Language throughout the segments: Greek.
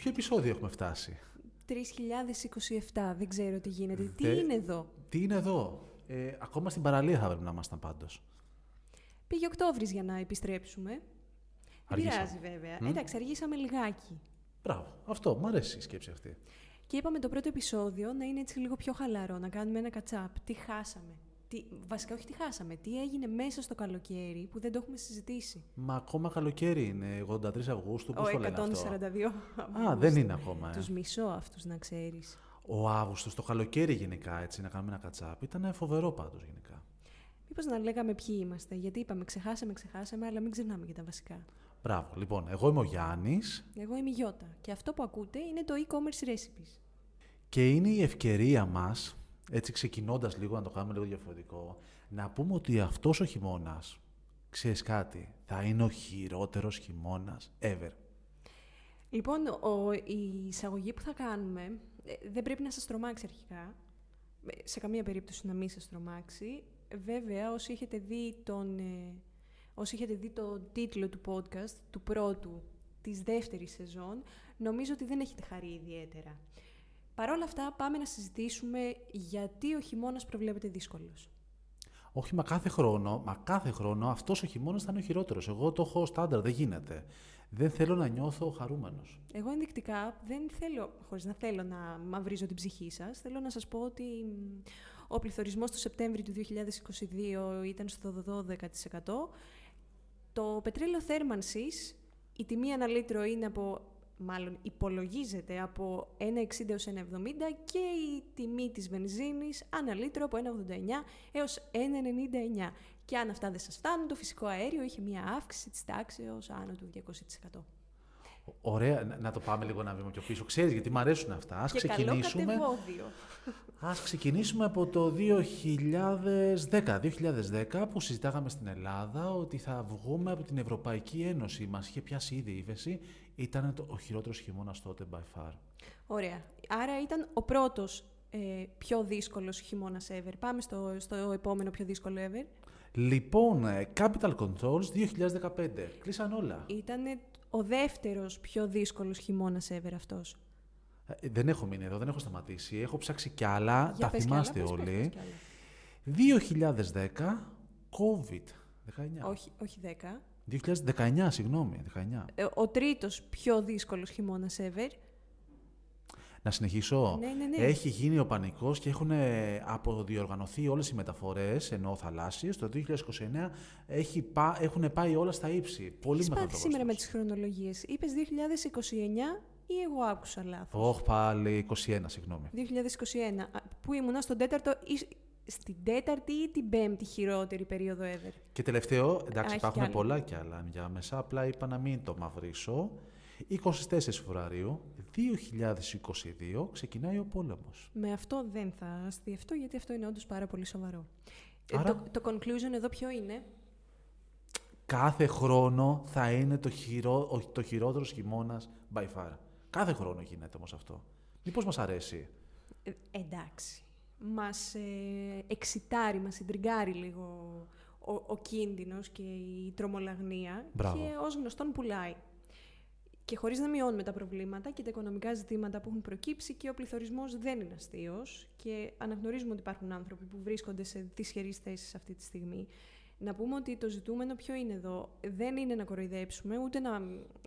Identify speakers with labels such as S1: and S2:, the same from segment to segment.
S1: ποιο επεισόδιο έχουμε φτάσει;
S2: 3027, δεν ξέρω τι γίνεται. Τι είναι εδώ;
S1: Τι είναι εδώ; Ε, ακόμα στην παραλία θα πρέπει να ήμασταν πάντως.
S2: Πήγε Οκτώβρης για να επιστρέψουμε. Δεν πειράζει βέβαια.
S1: Μ;
S2: Εντάξει, αργήσαμε λιγάκι.
S1: Μπράβο. Αυτό. Μ' αρέσει η σκέψη αυτή.
S2: Και είπαμε το πρώτο επεισόδιο να είναι έτσι λίγο πιο χαλαρό, να κάνουμε ένα κατσάπ. Τι χάσαμε. Τι, βασικά, όχι τι χάσαμε. Τι έγινε μέσα στο καλοκαίρι που δεν το έχουμε συζητήσει.
S1: Μα ακόμα καλοκαίρι είναι. 83 Αυγούστου. Πώς
S2: Ο
S1: το λένε αυτό;
S2: 142.
S1: Α, δεν είναι ακόμα. Ε.
S2: Τους μισώ αυτούς να ξέρεις.
S1: Ο Αύγουστος, το καλοκαίρι γενικά, έτσι, να κάνουμε ένα κατσάπ. Ήταν φοβερό πάντως γενικά.
S2: Μήπως να λέγαμε ποιοι είμαστε, γιατί είπαμε ξεχάσαμε, ξεχάσαμε, αλλά μην ξεχνάμε και τα βασικά.
S1: Μπράβο. Λοιπόν, εγώ είμαι ο Γιάννης
S2: Εγώ είμαι η Γιώτα και αυτό που ακούτε είναι το e-commerce recipes.
S1: και είναι η ευκαιρία μας, έτσι ξεκινώντας λίγο, να το κάνουμε λίγο διαφορετικό, να πούμε ότι αυτός ο χειμώνας, ξέρεις κάτι, θα είναι ο χειρότερος χειμώνας ever.
S2: Λοιπόν, ο, η εισαγωγή που θα κάνουμε ε, δεν πρέπει να σας τρομάξει αρχικά. Ε, Σε καμία περίπτωση να μην σας τρομάξει. Βέβαια, όσοι έχετε δει, τον, ε, όσοι έχετε δει το τίτλο του podcast, του πρώτου, της δεύτερης σεζόν, νομίζω ότι δεν έχετε χαρεί ιδιαίτερα. Παρ' όλα αυτά, πάμε να συζητήσουμε γιατί ο χειμώνας προβλέπεται δύσκολος.
S1: Όχι, μα κάθε χρόνο, μα κάθε χρόνο αυτός ο χειμώνας θα είναι ο χειρότερος. Εγώ το έχω στάνταρ, δεν γίνεται. Δεν θέλω να νιώθω χαρούμενος.
S2: Εγώ ενδεικτικά δεν θέλω, χωρίς να θέλω να μαυρίζω την ψυχή σας, θέλω να σας πω ότι μ, ο πληθωρισμός το Σεπτέμβριο του 2022 ήταν στο 12%. Το πετρέλαιο θέρμανσης, η τιμή ανά λίτρο είναι από, μάλλον υπολογίζεται από 1,60 έως 1,70 και η τιμή της βενζίνης ανά λίτρο από 1,89 έως 1,99. Και αν αυτά δεν σας φτάνουν, το φυσικό αέριο είχε μία αύξηση της τάξεως άνω του 200%.
S1: Ωραία, να- να το πάμε λίγο ένα βήμα πιο πίσω. Ξέρεις, γιατί μου αρέσουν αυτά. Ας
S2: και
S1: ξεκινήσουμε.
S2: καλό κατεβόδιο.
S1: Ας ξεκινήσουμε από το 2010. 2010 που συζητάγαμε στην Ελλάδα ότι θα βγούμε από την Ευρωπαϊκή Ένωση. Μας είχε πιάσει ήδη η ύφεση. Ήταν το, ο χειρότερος χειμώνας τότε by far.
S2: Ωραία. Άρα ήταν ο πρώτος ε, πιο δύσκολος χειμώνας ever. Πάμε στο, στο επόμενο πιο δύσκολο ever.
S1: Λοιπόν, ε, Capital Controls 2015. Κλείσαν όλα.
S2: Ήταν ο δεύτερος πιο δύσκολος χιμώνας ever αυτός.
S1: Ε, δεν έχω μείνει εδώ, δεν έχω σταματήσει. Έχω ψάξει κι άλλα,
S2: Για
S1: τα
S2: πες κι
S1: θυμάστε
S2: άλλα, πες, πες,
S1: όλοι.
S2: πες κι άλλα.
S1: 2010, COVID. 19.
S2: Όχι, όχι 10.
S1: 2019, συγγνώμη, 19.
S2: Ε, ο τρίτος πιο δύσκολος χειμώνας ever.
S1: Να συνεχίσω.
S2: Ναι, ναι, ναι.
S1: Έχει γίνει ο πανικός και έχουν ε, αποδιοργανωθεί όλες οι μεταφορές, ενώ θαλάσσιες. Το 2029 έχει πά, έχουν πάει όλα στα ύψη. Πολύ
S2: Έχεις
S1: μεγάλο
S2: πάθει σήμερα με τις χρονολογίες. Είπες 2029 ή εγώ άκουσα λάθος;
S1: Όχι πάλι 21, συγγνώμη.
S2: 2021. α, Που ήμουνα στον τέταρτο ή στην τέταρτη ή την πέμπτη χειρότερη περίοδο ever;
S1: Και τελευταίο, εντάξει
S2: έχει κι
S1: υπάρχουν
S2: άλλο.
S1: πολλά κι άλλα για μέσα, απλά είπα να μην το μαυρίσω. 24 Φεβρουαρίου 2022 ξεκινάει ο πόλεμος.
S2: Με αυτό δεν θα αστιευτώ, γιατί αυτό είναι όντως πάρα πολύ σοβαρό. Ε,
S1: Άρα-
S2: Το, το conclusion εδώ ποιο είναι;
S1: Κάθε χρόνο θα είναι το, χειρό, ο- το χειρότερος χειμώνας by far. Κάθε χρόνο γίνεται όμως αυτό. Μήπως μας αρέσει;
S2: Ε, εντάξει. Μας ε, εξητάρει, μας συντριγκάρει λίγο ο, ο κίνδυνος και η τρομολαγνία
S1: Μπράβο.
S2: και ως γνωστόν πουλάει. Και χωρίς να μειώνουμε τα προβλήματα και τα οικονομικά ζητήματα που έχουν προκύψει και ο πληθωρισμός δεν είναι αστείος και αναγνωρίζουμε ότι υπάρχουν άνθρωποι που βρίσκονται σε δυσχερείς θέσεις αυτή τη στιγμή. Να πούμε ότι το ζητούμενο ποιο είναι εδώ. Δεν είναι να κοροϊδέψουμε, ούτε να,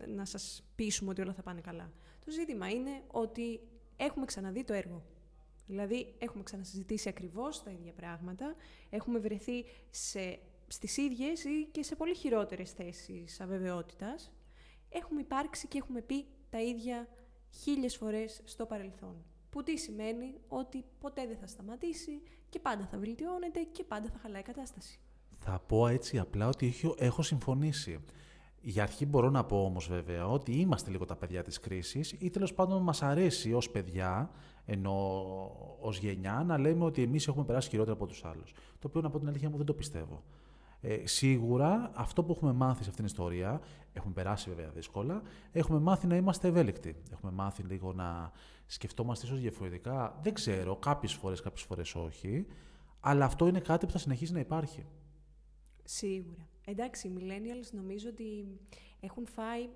S2: να σας πείσουμε ότι όλα θα πάνε καλά. Το ζήτημα είναι ότι έχουμε ξαναδεί το έργο. Δηλαδή, έχουμε ξανασυζητήσει ακριβώς τα ίδια πράγματα, έχουμε βρεθεί σε, στις ίδιες ή και σε πολύ χειρότερες θέσεις αβεβαιότητας. Έχουμε υπάρξει και έχουμε πει τα ίδια χίλιες φορές στο παρελθόν. Που τι σημαίνει; Ότι ποτέ δεν θα σταματήσει και πάντα θα βελτιώνεται και πάντα θα χαλάει η κατάσταση.
S1: Θα πω έτσι απλά ότι έχω, έχω συμφωνήσει. Για αρχή μπορώ να πω όμως βέβαια ότι είμαστε λίγο τα παιδιά της κρίσης ή τέλος πάντων μας αρέσει ως παιδιά, ενώ ως γενιά, να λέμε ότι εμείς έχουμε περάσει χειρότερα από τους άλλους. Το οποίο να πω την αλήθεια μου δεν το πιστεύω. Ε, σίγουρα αυτό που έχουμε μάθει σε αυτήν την ιστορία, έχουμε περάσει βέβαια δύσκολα, έχουμε μάθει να είμαστε ευέλικτοι. Έχουμε μάθει λίγο να σκεφτόμαστε ίσως διαφορετικά. Δεν ξέρω, κάποιες φορές, κάποιες φορές όχι. Αλλά αυτό είναι κάτι που θα συνεχίσει να υπάρχει.
S2: Σίγουρα. Εντάξει, οι millennials νομίζω ότι έχουν φάει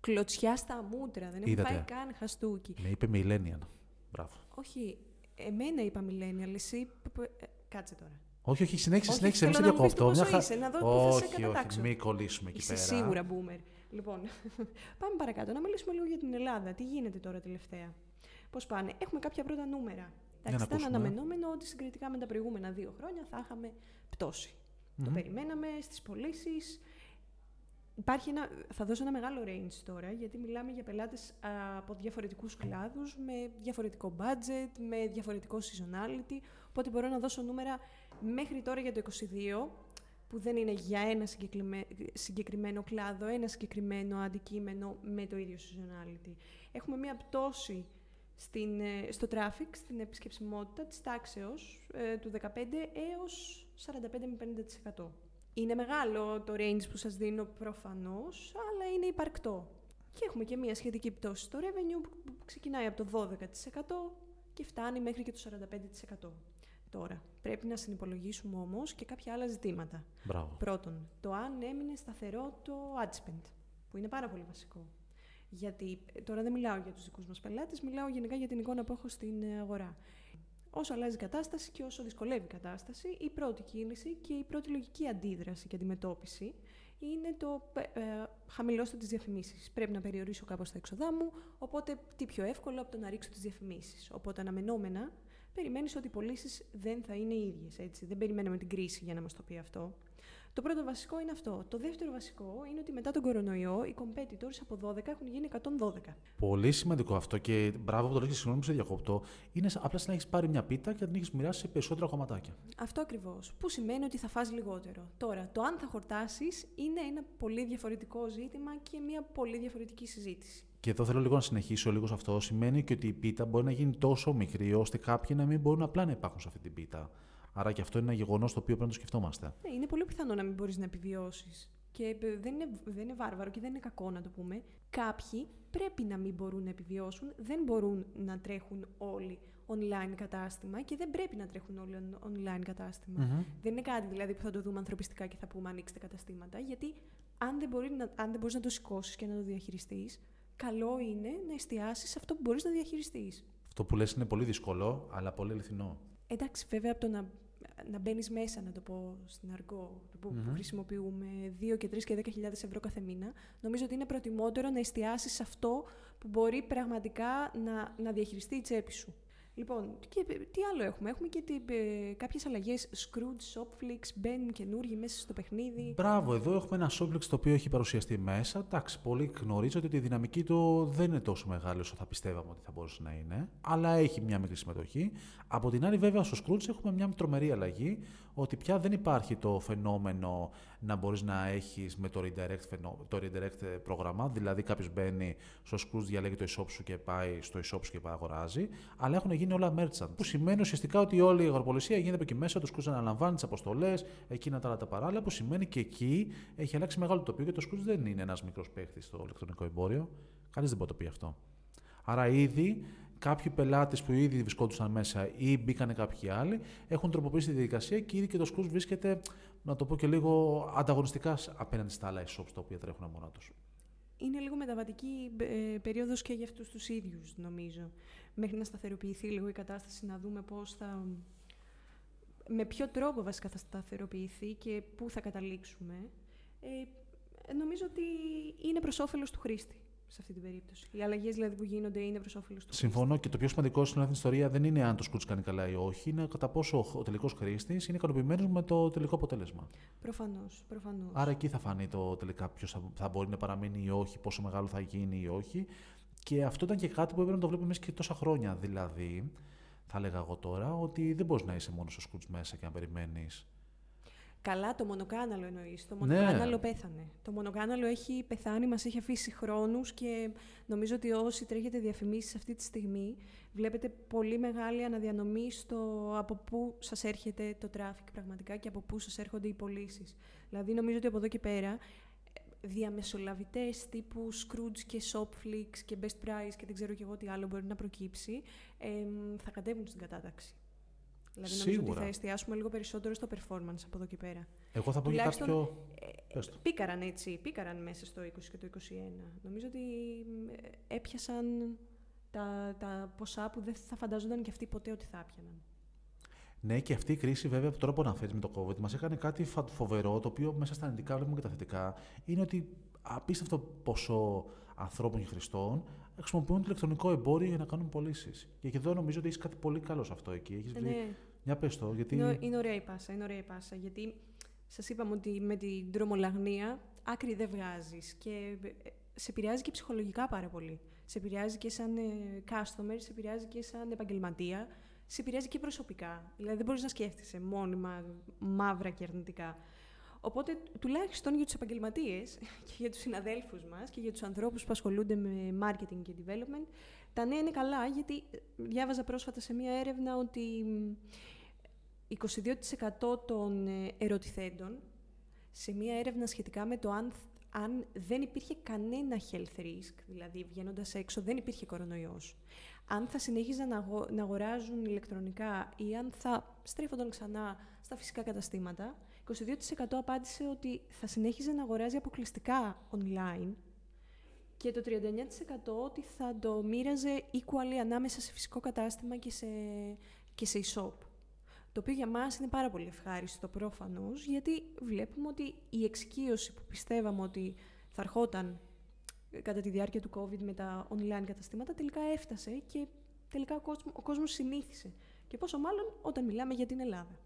S2: Κλωτσιά στα μούτρα. Δεν έχω
S1: Είδατε.
S2: φάει καν χαστούκι.
S1: Με είπε Millennial. Μπράβο.
S2: Όχι, εμένα είπα millennial, εσύ... π- π- ε, Κάτσε τώρα.
S1: Όχι, όχι, συνέχισε,
S2: Όχι,
S1: συνέχισε. Μην σε
S2: θέλω να μου πεις το
S1: διακόπτω.
S2: πόσο είσαι, να δω πού θα σε
S1: όχι, όχι,
S2: κατατάξω.
S1: μην κολλήσουμε εκεί
S2: Είσαι
S1: πέρα.
S2: σίγουρα boomer. Λοιπόν, πάμε παρακάτω. Να μιλήσουμε λίγο για την Ελλάδα. Τι γίνεται τώρα τελευταία; Πώς πάνε; Έχουμε κάποια πρώτα νούμερα.
S1: να
S2: Εντάξει, ήταν
S1: ακούσουμε.
S2: αναμενόμενο ότι συγκριτικά με τα προηγούμενα δύο χρόνια θα είχαμε πτώση. Το περιμέναμε στις πωλήσεις. Υπάρχει ένα, θα δώσω ένα μεγάλο range τώρα, γιατί μιλάμε για πελάτες α, από διαφορετικούς κλάδους, με διαφορετικό budget, με διαφορετικό seasonality, οπότε μπορώ να δώσω νούμερα μέχρι τώρα για το 22, που δεν είναι για ένα συγκεκριμέ- συγκεκριμένο κλάδο, ένα συγκεκριμένο αντικείμενο με το ίδιο seasonality. Έχουμε μία πτώση στην, ε, στο traffic, στην επισκεψιμότητα της τάξεως ε, του 15 έως 45 με 50%. Είναι μεγάλο το range που σας δίνω προφανώς, αλλά είναι υπαρκτό. Και έχουμε και μία σχετική πτώση στο revenue που που ξεκινάει από το 12% και φτάνει μέχρι και το 45%. Τώρα, πρέπει να συνυπολογίσουμε όμως και κάποια άλλα ζητήματα.
S1: Μπράβο.
S2: Πρώτον, το αν έμεινε σταθερό το ad spend, που είναι πάρα πολύ βασικό. Γιατί ε, τώρα δεν μιλάω για τους δικούς μας πελάτες, μιλάω γενικά για την εικόνα που έχω στην ε, αγορά. Όσο αλλάζει η κατάσταση και όσο δυσκολεύει η κατάσταση, η πρώτη κίνηση και η πρώτη λογική αντίδραση και αντιμετώπιση είναι το ε, ε, χαμηλώστε τις διαφημίσεις. Πρέπει να περιορίσω κάπως τα έξοδά μου, οπότε τι πιο εύκολο από το να ρίξω τις διαφημίσεις. Οπότε αναμενόμενα περιμένεις ότι οι πωλήσεις δεν θα είναι οι ίδιες, έτσι. Δεν περιμένουμε την κρίση για να μας το πει αυτό. Το πρώτο βασικό είναι αυτό. Το δεύτερο βασικό είναι ότι μετά τον κορονοϊό οι competitors από 12 έχουν γίνει 112.
S1: Πολύ σημαντικό αυτό και μπράβο που το λέγεις, συγγνώμη που σε διακόπτω. Είναι σαν- απλά σαν να έχεις πάρει μια πίτα και να την έχεις μοιράσει σε περισσότερα κομματάκια.
S2: Αυτό ακριβώς. Που σημαίνει ότι θα φας λιγότερο. Τώρα, το αν θα χορτάσεις είναι ένα πολύ διαφορετικό ζήτημα και μια πολύ διαφορετική συζήτηση.
S1: Και εδώ θέλω λίγο να συνεχίσω λίγο σε αυτό. Σημαίνει και ότι η πίτα μπορεί να γίνει τόσο μικρή ώστε κάποιοι να μην μπορούν απλά να υπάρχουν σε αυτή την πίτα. Άρα και αυτό είναι ένα γεγονός το οποίο πρέπει να το σκεφτόμαστε.
S2: Ναι, είναι πολύ πιθανό να μην μπορείς να επιβιώσεις. Και ε, δεν είναι, δεν είναι βάρβαρο και δεν είναι κακό να το πούμε. Κάποιοι πρέπει να μην μπορούν να επιβιώσουν, δεν μπορούν να τρέχουν όλοι online κατάστημα και δεν πρέπει να τρέχουν όλοι on- online καταστημα Δεν είναι κάτι δηλαδή που θα το δούμε ανθρωπιστικά και θα πούμε ανοίξτε καταστήματα, γιατί αν δεν, μπορεί να, αν δεν μπορείς να το σηκώσεις και να το διαχειριστείς, καλό είναι να εστιάσεις σε αυτό που μπορείς να διαχειριστείς.
S1: Αυτό που λες είναι πολύ δύσκολο, αλλά πολύ αληθινό.
S2: Εντάξει, βέβαια από το να, να μπαίνεις μέσα, να το πω στην αργό, που, που χρησιμοποιούμε 2 και 3 και 10.000 ευρώ κάθε μήνα, νομίζω ότι είναι προτιμότερο να εστιάσεις σε αυτό που μπορεί πραγματικά να, να διαχειριστεί η τσέπη σου. Λοιπόν, και, τι άλλο έχουμε; Έχουμε και ε, κάποιες αλλαγές. Scrooge, Shopflix, μπαίνουν καινούργιοι μέσα στο παιχνίδι.
S1: Μπράβο, εδώ έχουμε ένα Shopflix το οποίο έχει παρουσιαστεί μέσα. Εντάξει, πολλοί γνωρίζετε ότι η δυναμική του δεν είναι τόσο μεγάλη όσο θα πιστεύαμε ότι θα μπορούσε να είναι, αλλά έχει μια μικρή συμμετοχή. Από την άλλη, βέβαια, στο Scrooge έχουμε μια τρομερή αλλαγή, ότι πια δεν υπάρχει το φαινόμενο να μπορείς να έχεις με το redirect, φαινο- το redirect πρόγραμμα, δηλαδή κάποιος μπαίνει στο Scrooge, διαλέγει το e-shop σου και πάει στο e-shop σου και πάει αγοράζει, αλλά έχουν γίνει όλα merchant, που σημαίνει ουσιαστικά ότι όλη η αγοροπολισία γίνεται από εκεί μέσα, το Scrooge αναλαμβάνει τις αποστολές, εκείνα τα άλλα τα παράλληλα, που σημαίνει και εκεί έχει αλλάξει μεγάλο το τοπίο και το Scrooge δεν είναι ένας μικρός παίχτης στο ηλεκτρονικό εμπόριο. Κανείς δεν μπορεί να το πει αυτό. Άρα ήδη κάποιοι πελάτες που ήδη βρισκόντουσαν μέσα ή μπήκαν κάποιοι άλλοι έχουν τροποποιήσει τη διαδικασία και ήδη και το Scrooge βρίσκεται, να το πω και λίγο, ανταγωνιστικά απέναντι στα άλλα e-shops τα οποία τρέχουν μόνα τους.
S2: Είναι λίγο μεταβατική ε, περίοδος και για αυτούς τους ίδιους, νομίζω. Μέχρι να σταθεροποιηθεί λίγο η κατάσταση, να δούμε πώς θα... Με ποιο τρόπο βασικά θα σταθεροποιηθεί και πού θα καταλήξουμε. Ε, νομίζω ότι είναι προς όφελος του χρήστη σε αυτή την περίπτωση. Οι αλλαγές δηλαδή που γίνονται είναι προς όφελος του
S1: Συμφωνώ και το πιο σημαντικό στην αυτή την ιστορία δεν είναι αν το Scrooge κάνει καλά ή όχι, είναι κατά πόσο ο τελικός χρήστης είναι ικανοποιημένος με το τελικό αποτέλεσμα.
S2: χρήστη. Προφανώς, προφανώς.
S1: Άρα εκεί θα φανεί το τελικά ποιος θα, θα μπορεί να παραμείνει ή όχι, πόσο μεγάλο θα γίνει ή όχι. Και αυτό ήταν και κάτι που έπρεπε να το βλέπουμε εμείς και τόσα χρόνια. Δηλαδή, θα έλεγα εγώ τώρα, ότι δεν μπορείς να είσαι μόνος στο Scrooge μέσα και να περιμένεις.
S2: Καλά, το μονοκάναλο εννοείς. Το
S1: Ναι.
S2: μονοκάναλο πέθανε. Το μονοκάναλο έχει πεθάνει, μας έχει αφήσει χρόνους και νομίζω ότι όσοι τρέχετε διαφημίσεις αυτή τη στιγμή βλέπετε πολύ μεγάλη αναδιανομή στο από πού σας έρχεται το traffic πραγματικά και από πού σας έρχονται οι πωλήσεις. Δηλαδή νομίζω ότι από εδώ και πέρα ε, διαμεσολαβητές τύπου Scrooge και Shopflix και Best Price και δεν ξέρω και εγώ τι άλλο μπορεί να προκύψει, εμ, θα κατέβουν στην κατάταξη. Δηλαδή, νομίζω ότι θα εστιάσουμε λίγο περισσότερο στο performance από εδώ και πέρα.
S1: Εγώ θα πω για κάποιο.
S2: Ε, πήκαραν έτσι, πήκαραν μέσα στο 20 και το 21. Νομίζω ότι ε, έπιασαν τα, τα ποσά που δεν θα φανταζόταν και αυτοί ποτέ ότι θα έπιαναν.
S1: Ναι, και αυτή η κρίση, βέβαια, από τρόπο να φέρει με το COVID, μας έκανε κάτι φοβερό, το οποίο μέσα στα αρνητικά βλέπουμε και τα θετικά. Είναι ότι απίστευτο ποσό ανθρώπων και χρηστών χρησιμοποιούν το ηλεκτρονικό εμπόριο για να κάνουν πωλήσεις. Και εδώ νομίζω ότι έχεις κάτι πολύ καλό σε αυτό εκεί. Έχεις βρει... Ναι. Μια πες το, γιατί...
S2: Είναι, ωραία η πάσα, είναι ωραία η πάσα. Γιατί σας είπαμε ότι με την τρομολαγνία άκρη δεν βγάζεις και ε, σε επηρεάζει και ψυχολογικά πάρα πολύ. Σε επηρεάζει και σαν ε, customer, σε επηρεάζει και σαν επαγγελματία, σε επηρεάζει και προσωπικά. Δηλαδή δεν μπορείς να σκέφτεσαι μόνιμα μαύρα και αρνητικά. Οπότε, τουλάχιστον για τους επαγγελματίες και για τους συναδέλφους μας και για τους ανθρώπους που ασχολούνται με marketing και development, τα νέα είναι καλά, γιατί διάβαζα πρόσφατα σε μία έρευνα ότι 22% των ε, ερωτηθέντων σε μία έρευνα σχετικά με το αν, αν δεν υπήρχε κανένα health risk, δηλαδή βγαίνοντας έξω δεν υπήρχε κορονοϊός, αν θα συνέχιζαν να, να αγοράζουν ηλεκτρονικά ή αν θα στρέφονταν ξανά στα φυσικά καταστήματα, 22% απάντησε ότι θα συνέχιζε να αγοράζει αποκλειστικά online και το 39% ότι θα το μοίραζε equally ανάμεσα σε φυσικό κατάστημα και σε, και σε e-shop. Το οποίο για μας είναι πάρα πολύ ευχάριστο πρόφανος, γιατί βλέπουμε ότι η εξοικείωση που πιστεύαμε ότι θα ερχόταν κατά τη διάρκεια του COVID με τα online καταστήματα, τελικά έφτασε και τελικά ο κόσμος, ο κόσμος συνήθισε. Και πόσο μάλλον όταν μιλάμε για την Ελλάδα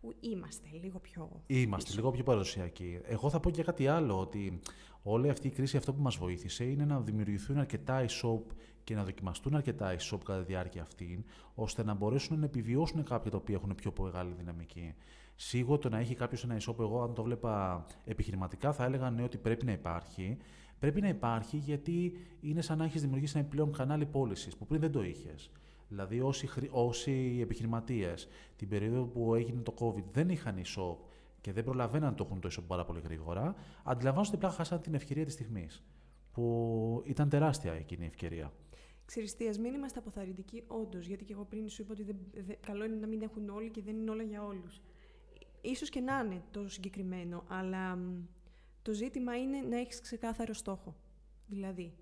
S2: που είμαστε λίγο πιο.
S1: Είμαστε λίγο πιο παραδοσιακοί. Εγώ θα πω και κάτι άλλο, ότι όλη αυτή η κρίση αυτό που μας βοήθησε είναι να δημιουργηθούν αρκετά e-shop και να δοκιμαστούν αρκετά e-shop κατά τη διάρκεια αυτή, ώστε να μπορέσουν να επιβιώσουν κάποια τα οποία έχουν πιο μεγάλη δυναμική. Σίγουρα το να έχει κάποιος ένα e-shop, εγώ αν το βλέπα επιχειρηματικά, θα έλεγα ναι ότι πρέπει να υπάρχει. Πρέπει να υπάρχει γιατί είναι σαν να έχεις δημιουργήσει ένα επιπλέον κανάλι πώλησης που πριν δεν το είχες. Δηλαδή, όσοι, όσοι επιχειρηματίες την περίοδο που έγινε το COVID δεν είχαν e-shop και δεν προλαβαίναν να το έχουν το e-shop πάρα πολύ γρήγορα, αντιλαμβάνονται ότι πλέον χάσαν την ευκαιρία της στιγμή. Που ήταν τεράστια εκείνη η ευκαιρία.
S2: Ξεριστία, μην είμαστε αποθαρρυντικοί, όντως, γιατί και εγώ πριν σου είπα ότι δεν, καλό είναι να μην έχουν όλοι και δεν είναι όλα για όλους. σω και να είναι το συγκεκριμένο, αλλά το ζήτημα είναι να έχεις ξεκάθαρο στόχο. Δηλαδή,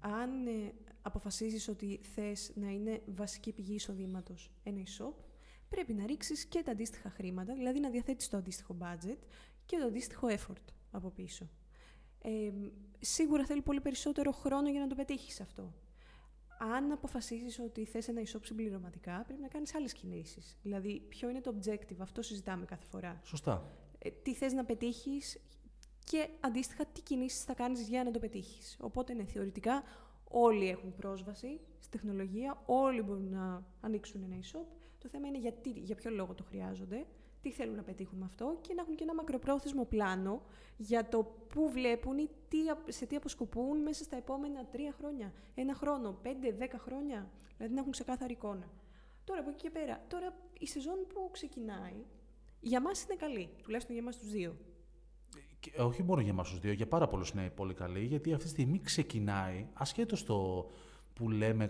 S2: αν ε, αποφασίζεις ότι θες να είναι βασική πηγή εισοδήματος ένα e-shop, πρέπει να ρίξεις και τα αντίστοιχα χρήματα, δηλαδή να διαθέτεις το αντίστοιχο budget και το αντίστοιχο effort από πίσω. Ε, σίγουρα θέλει πολύ περισσότερο χρόνο για να το πετύχεις αυτό. Αν αποφασίσεις ότι θες ένα e-shop συμπληρωματικά, πρέπει να κάνεις άλλες κινήσεις. Δηλαδή, ποιο είναι το objective, αυτό συζητάμε κάθε φορά.
S1: Σωστά.
S2: Ε, τι θες να πετύχεις και αντίστοιχα τι κινήσεις θα κάνεις για να το πετύχεις. Οπότε, ναι, θεωρητικά, Όλοι έχουν πρόσβαση στη τεχνολογία, όλοι μπορούν να ανοίξουν ένα e-shop. Το θέμα είναι γιατί, για ποιο λόγο το χρειάζονται, τι θέλουν να πετύχουν με αυτό και να έχουν και ένα μακροπρόθεσμο πλάνο για το πού βλέπουν ή τι, σε τι αποσκοπούν μέσα στα επόμενα τρία χρόνια, ένα χρόνο, πέντε, δέκα χρόνια. Δηλαδή να έχουν ξεκάθαρη εικόνα. Τώρα από εκεί και πέρα, τώρα η σεζόν που ξεκινάει, για μας είναι καλή, τουλάχιστον για εμάς τους δύο.
S1: Και όχι μόνο για εμάς τους δύο, για πάρα πολλούς είναι πολύ καλή, γιατί αυτή τη στιγμή ξεκινάει, ασχέτως το που λέμε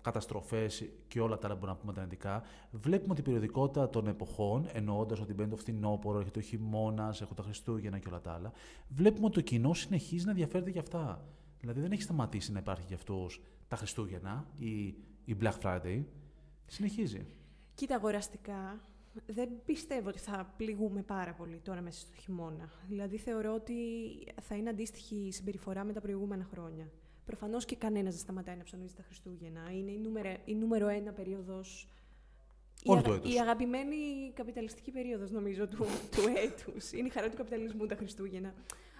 S1: καταστροφές και όλα τα άλλα που μπορούμε να πούμε τα αρνητικά, βλέπουμε την περιοδικότητα των εποχών, εννοώντας ότι μπαίνει το φθινόπωρο, έχει το χειμώνας, έχουν τα Χριστούγεννα και όλα τα άλλα, βλέπουμε ότι το κοινό συνεχίζει να ενδιαφέρεται για αυτά. Δηλαδή δεν έχει σταματήσει να υπάρχει για αυτούς τα Χριστούγεννα ή η Black Friday. Συνεχίζει.
S2: Κοίτα, αγοραστικά δεν πιστεύω ότι θα πληγούμε πάρα πολύ τώρα μέσα στο χειμώνα. Δηλαδή θεωρώ ότι θα είναι αντίστοιχη η συμπεριφορά με τα προηγούμενα χρόνια. Προφανώς και κανένας δεν σταματάει να ψωνίζει τα Χριστούγεννα. Είναι η νούμερο, η νούμερο ένα περίοδος. Η, η αγαπημένη καπιταλιστική περίοδος, νομίζω, του, του έτους. Είναι η χαρά του καπιταλισμού τα Χριστούγεννα.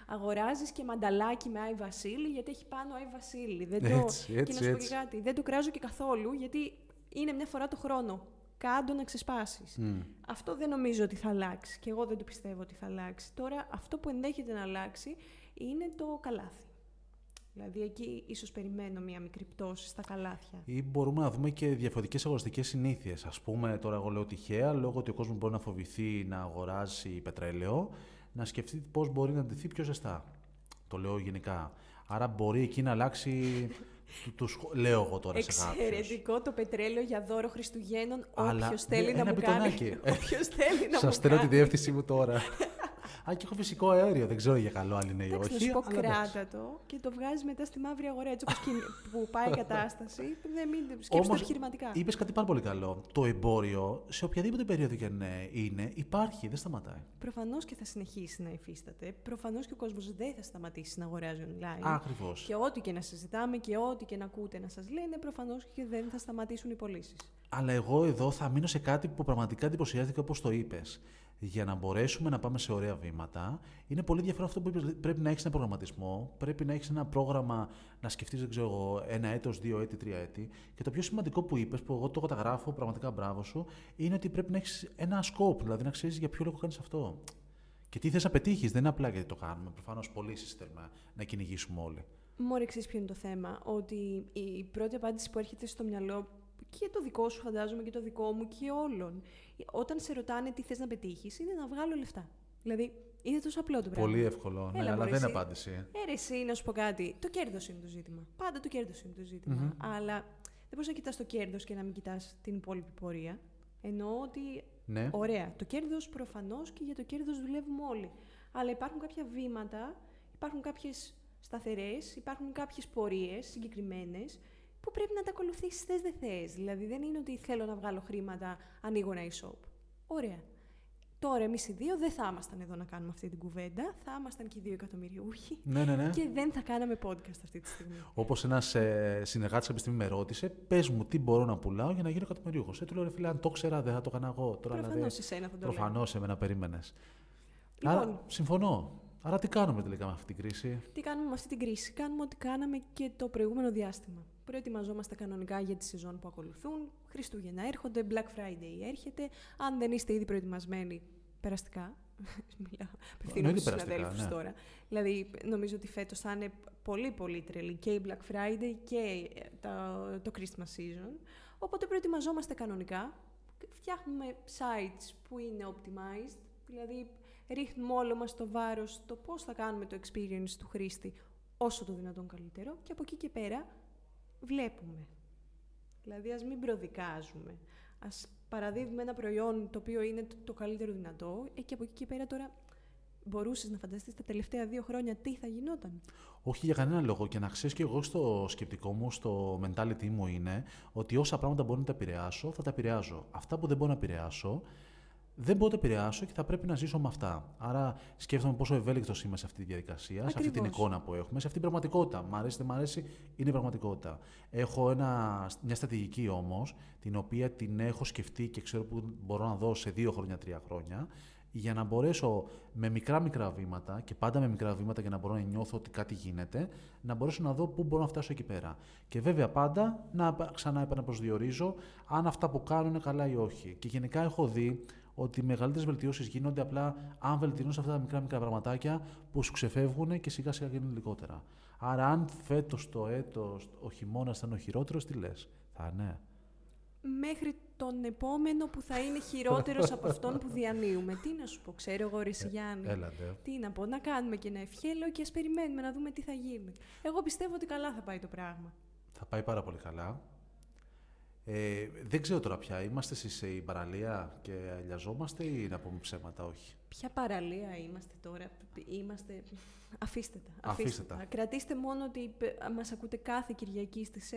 S2: Αγοράζεις και μανταλάκι με Άι Βασίλη, γιατί έχει πάνω Άι Βασίλη. Δεν το... Έτσι, έτσι, και να σου πω κάτι. Δεν το κράζω και καθόλου, γιατί είναι μια φορά το χρόνο κάντο να ξεσπάσεις. Αυτό δεν νομίζω ότι θα αλλάξει και εγώ δεν το πιστεύω ότι θα αλλάξει. Τώρα αυτό που ενδέχεται να αλλάξει είναι το καλάθι. Δηλαδή εκεί ίσως περιμένω μία μικρή πτώση στα καλάθια.
S1: Ή μπορούμε να δούμε και διαφορετικές αγοραστικέ συνήθειες. Α πούμε, τώρα εγώ λέω τυχαία, λόγω ότι ο κόσμος μπορεί να φοβηθεί να αγοράσει πετρέλαιο, να σκεφτεί πώς μπορεί να ντυθεί πιο ζεστά. Το λέω γενικά. Άρα μπορεί εκεί να αλλάξει Του, του σχο- λέω εγώ τώρα σε κάποιους.
S2: Εξαιρετικό το πετρέλαιο για δώρο Χριστουγέννων.
S1: Αλλά,
S2: Όποιος θέλει
S1: ναι,
S2: να
S1: ένα
S2: μου κάνει.
S1: μπιτονάκι.
S2: Όποιος θέλει να μου
S1: Σας στέλνω τη
S2: κάνει.
S1: διεύθυνσή μου τώρα. Α, και έχω φυσικό αέριο. Δεν ξέρω για καλό αν είναι ή
S2: Εντάξει, να
S1: όχι.
S2: σου πω
S1: αλλά εντάξει.
S2: κράτα το και το βγάζεις μετά στη μαύρη αγορά. Έτσι όπως που πάει η κατάσταση. Δεν μην σκέψτε τα
S1: Όμως,
S2: επιχειρηματικά.
S1: Είπες κάτι πάρα πολύ καλό. Το εμπόριο, σε οποιαδήποτε περίοδο και αν ε, είναι, υπάρχει, δεν σταματάει.
S2: Προφανώς και θα συνεχίσει να υφίσταται. Προφανώς και ο κόσμος δεν θα σταματήσει να αγοράζει online.
S1: Ακριβώς.
S2: Και ό,τι και να συζητάμε και ό,τι και να ακούτε να σας λένε, προφανώς και δεν θα σταματήσουν οι πωλήσεις.
S1: Αλλά εγώ εδώ θα μείνω σε κάτι που πραγματικά εντυπωσιάστηκα όπως το είπες. Για να μπορέσουμε να πάμε σε ωραία βήματα, είναι πολύ ενδιαφέρον αυτό που είπες. Πρέπει να έχεις ένα προγραμματισμό, πρέπει να έχεις ένα πρόγραμμα να σκεφτείς, δεν ξέρω εγώ, ένα έτος, δύο έτη, τρία έτη. Και το πιο σημαντικό που είπες, που εγώ το καταγράφω, πραγματικά μπράβο σου, είναι ότι πρέπει να έχεις ένα scope, δηλαδή να ξέρεις για ποιο λόγο κάνεις αυτό. Και τι θες να πετύχεις, δεν είναι απλά γιατί το κάνουμε. Προφανώς πωλήσει θέλουμε να κυνηγήσουμε όλοι.
S2: Μόρι, εξή ποιο είναι το θέμα. Ότι η πρώτη απάντηση που έρχεται στο μυαλό και το δικό σου φαντάζομαι και το δικό μου και όλων. Όταν σε ρωτάνε τι θες να πετύχεις, είναι να βγάλω λεφτά. Δηλαδή, είναι τόσο απλό το πράγμα.
S1: Πολύ εύκολο, ναι,
S2: Έλα,
S1: αλλά
S2: μωρέ,
S1: δεν είναι
S2: εσύ.
S1: απάντηση.
S2: Ε, ρε, εσύ, να σου πω κάτι. Το κέρδος είναι το ζήτημα. Πάντα το κέρδος είναι το ζητημα
S1: Μμμ.
S2: Αλλά δεν μπορείς να κοιτάς το κέρδος και να μην κοιτάς την υπόλοιπη πορεία. Εννοώ ότι,
S1: Ναι.
S2: ωραία, το κέρδος προφανώς και για το κέρδος δουλεύουμε όλοι. Αλλά υπάρχουν κάποια βήματα, υπάρχουν κάποιες σταθερές, υπάρχουν κάποιες πορείες συγκεκριμένες που πρέπει να τα ακολουθήσεις θες δεν θες. Δηλαδή δεν είναι ότι θέλω να βγάλω χρήματα, ανοίγω ένα e-shop. Ωραία. Τώρα εμείς οι δύο δεν θα ήμασταν εδώ να κάνουμε αυτή την κουβέντα, θα ήμασταν και οι δύο εκατομμυριούχοι
S1: Ναι, ναι, ναι.
S2: και δεν θα κάναμε podcast αυτή τη στιγμή.
S1: Όπως ένας ε, συνεργάτης κάποια στιγμή με ρώτησε, πες μου τι μπορώ να πουλάω για να γίνω εκατομμυρίουχο. Ε, του λέω ρε φίλε, αν το ξέρα δεν θα το έκανα εγώ. Τώρα
S2: Προφανώς
S1: δηλαδή.
S2: εσένα θα το λέω.
S1: Προφανώς εμένα περίμενες.
S2: Λοιπόν.
S1: Άρα συμφωνώ. Άρα τι κάνουμε τελικά με αυτή την κρίση;
S2: Τι κάνουμε με αυτή την κρίση; Κάνουμε ό,τι κάναμε και το προηγούμενο διάστημα. Προετοιμαζόμαστε κανονικά για τη σεζόν που ακολουθούν. Χριστούγεννα έρχονται, Black Friday έρχεται. Αν δεν είστε ήδη προετοιμασμένοι, περαστικά. Μιλάω, απευθύνομαι
S1: Εννοείται
S2: στους
S1: περαστικά,
S2: συναδέλφους
S1: ναι.
S2: τώρα. Δηλαδή, νομίζω ότι φέτος θα είναι πολύ πολύ τρελή και η Black Friday και ε, το, το Christmas season. Οπότε προετοιμαζόμαστε κανονικά. Φτιάχνουμε sites που είναι optimized, δηλαδή ρίχνουμε όλο μας το βάρος στο πώς θα κάνουμε το experience του χρήστη όσο το δυνατόν καλύτερο και από εκεί και πέρα βλέπουμε. Δηλαδή ας μην προδικάζουμε. Ας παραδίδουμε ένα προϊόν το οποίο είναι το, το καλύτερο δυνατό ε, και από εκεί και πέρα τώρα μπορούσες να φανταστείς τα τελευταία δύο χρόνια τι θα γινόταν.
S1: Όχι για κανένα λόγο. Και να ξέρεις και εγώ στο σκεπτικό μου, στο mentality μου είναι ότι όσα πράγματα μπορώ να τα επηρεάσω, θα τα επηρεάζω. Αυτά που δεν μπορώ να επηρεάσω, δεν μπορώ να τα επηρεάσω και θα πρέπει να ζήσω με αυτά. Άρα σκέφτομαι πόσο ευέλικτος είμαι σε αυτή τη διαδικασία, σε αυτή την
S2: Ακριβώς.
S1: εικόνα που έχουμε, σε αυτή την πραγματικότητα. Μ' αρέσει, δεν μ' αρέσει, είναι πραγματικότητα. Έχω ένα, μια στρατηγική όμως, την οποία την έχω σκεφτεί και ξέρω που μπορώ να δω σε δύο χρόνια, τρία χρόνια, για να μπορέσω με μικρά μικρά βήματα και πάντα με μικρά βήματα για να μπορώ να νιώθω ότι κάτι γίνεται, να μπορέσω να δω πού μπορώ να φτάσω εκεί πέρα. Και βέβαια πάντα να πα- ξανά επαναπροσδιορίζω αν αυτά που κάνω είναι καλά ή όχι. Και γενικά έχω δει ότι οι μεγαλύτερες βελτιώσεις γίνονται απλά αν βελτιώνεις αυτά τα μικρά μικρά πραγματάκια που σου ξεφεύγουν και σιγά σιγά γίνουν λιγότερα. Άρα, αν φέτος το έτος ο χειμώνας θα είναι ο χειρότερος, τι λες, θα είναι.
S2: Μέχρι τον επόμενο που θα είναι χειρότερος από αυτόν που διανύουμε. Τι να σου πω, ξέρω εγώ ρε Σιγιάννη.
S1: Έλατε.
S2: Τι να πω, να κάνουμε και ένα ευχέλαιο και ας περιμένουμε να δούμε τι θα γίνει. Εγώ πιστεύω ότι καλά θα πάει το πράγμα.
S1: Θα πάει πάρα πολύ καλά. Ε, δεν ξέρω τώρα πια, είμαστε σε η παραλία και αλιαζόμαστε ή να πούμε ψέματα, όχι;
S2: Ποια παραλία είμαστε τώρα, είμαστε... Αφήστε τα.
S1: Αφήστε τα.
S2: Κρατήστε μόνο ότι π- μας ακούτε κάθε Κυριακή στις 11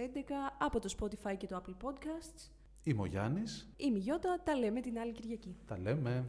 S2: από το Spotify και το Apple Podcasts.
S1: Είμαι ο Γιάννης,
S2: Είμαι η Γιώτα, τα λέμε την άλλη Κυριακή.
S1: τα λέμε.